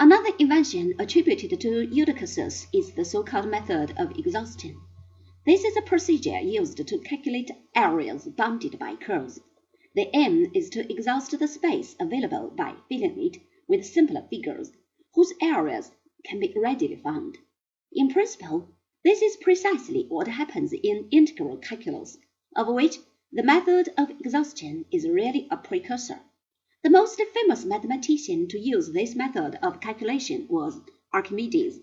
Another invention attributed to Eudoxus is the so-called method of exhaustion. This is a procedure used to calculate areas bounded by curves. The aim is to exhaust the space available by filling it with simpler figures, whose areas can be readily found. In principle, this is precisely what happens in integral calculus, of which the method of exhaustion is really a precursor. The most famous mathematician to use this method of calculation was Archimedes,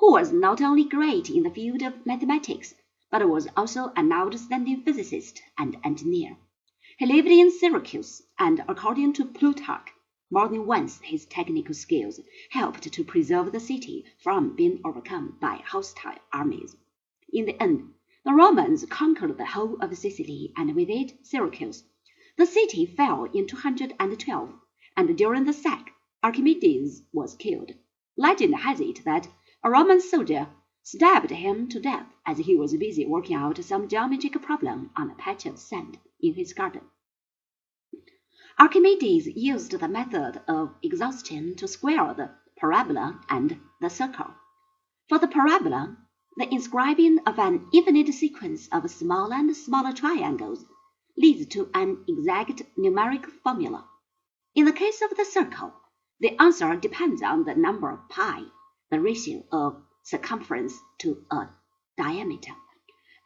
who was not only great in the field of mathematics, but was also an outstanding physicist and engineer. He lived in Syracuse, and according to Plutarch, more than once his technical skills helped to preserve the city from being overcome by hostile armies. In the end, the Romans conquered the whole of Sicily, and with it Syracuse. The city fell in 212, and during the sack Archimedes was killed. Legend has it that a Roman soldier stabbed him to death as he was busy working out some geometric problem on a patch of sand in his garden. Archimedes used the method of exhaustion to square the parabola and the circle. For the parabola, the inscribing of an infinite sequence of smaller and smaller triangles leads to an exact numeric formula. In the case of the circle, the answer depends on the number pi, the ratio of circumference to a diameter.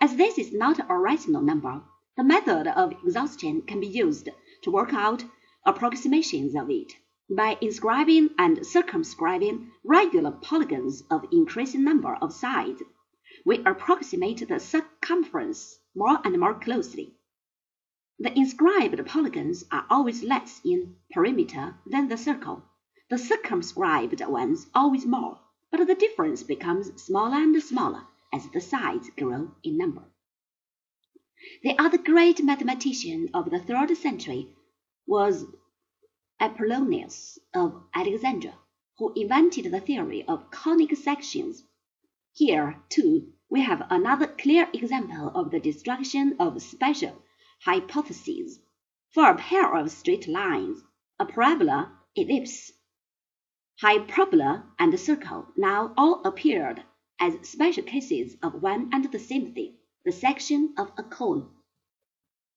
As this is not a rational number, the method of exhaustion can be used to work out approximations of it. By inscribing and circumscribing regular polygons of increasing number of sides, we approximate the circumference more and more closely. The inscribed polygons are always less in perimeter than the circle, the circumscribed ones always more, but the difference becomes smaller and smaller as the sides grow in number. The other great mathematician of the third century was Apollonius of Alexandria, who invented the theory of conic sections. Here, too, we have another clear example of the destruction of special hypotheses. For a pair of straight lines, a parabola, ellipse, hyperbola, and circle now all appeared as special cases of one and the same thing, the section of a cone.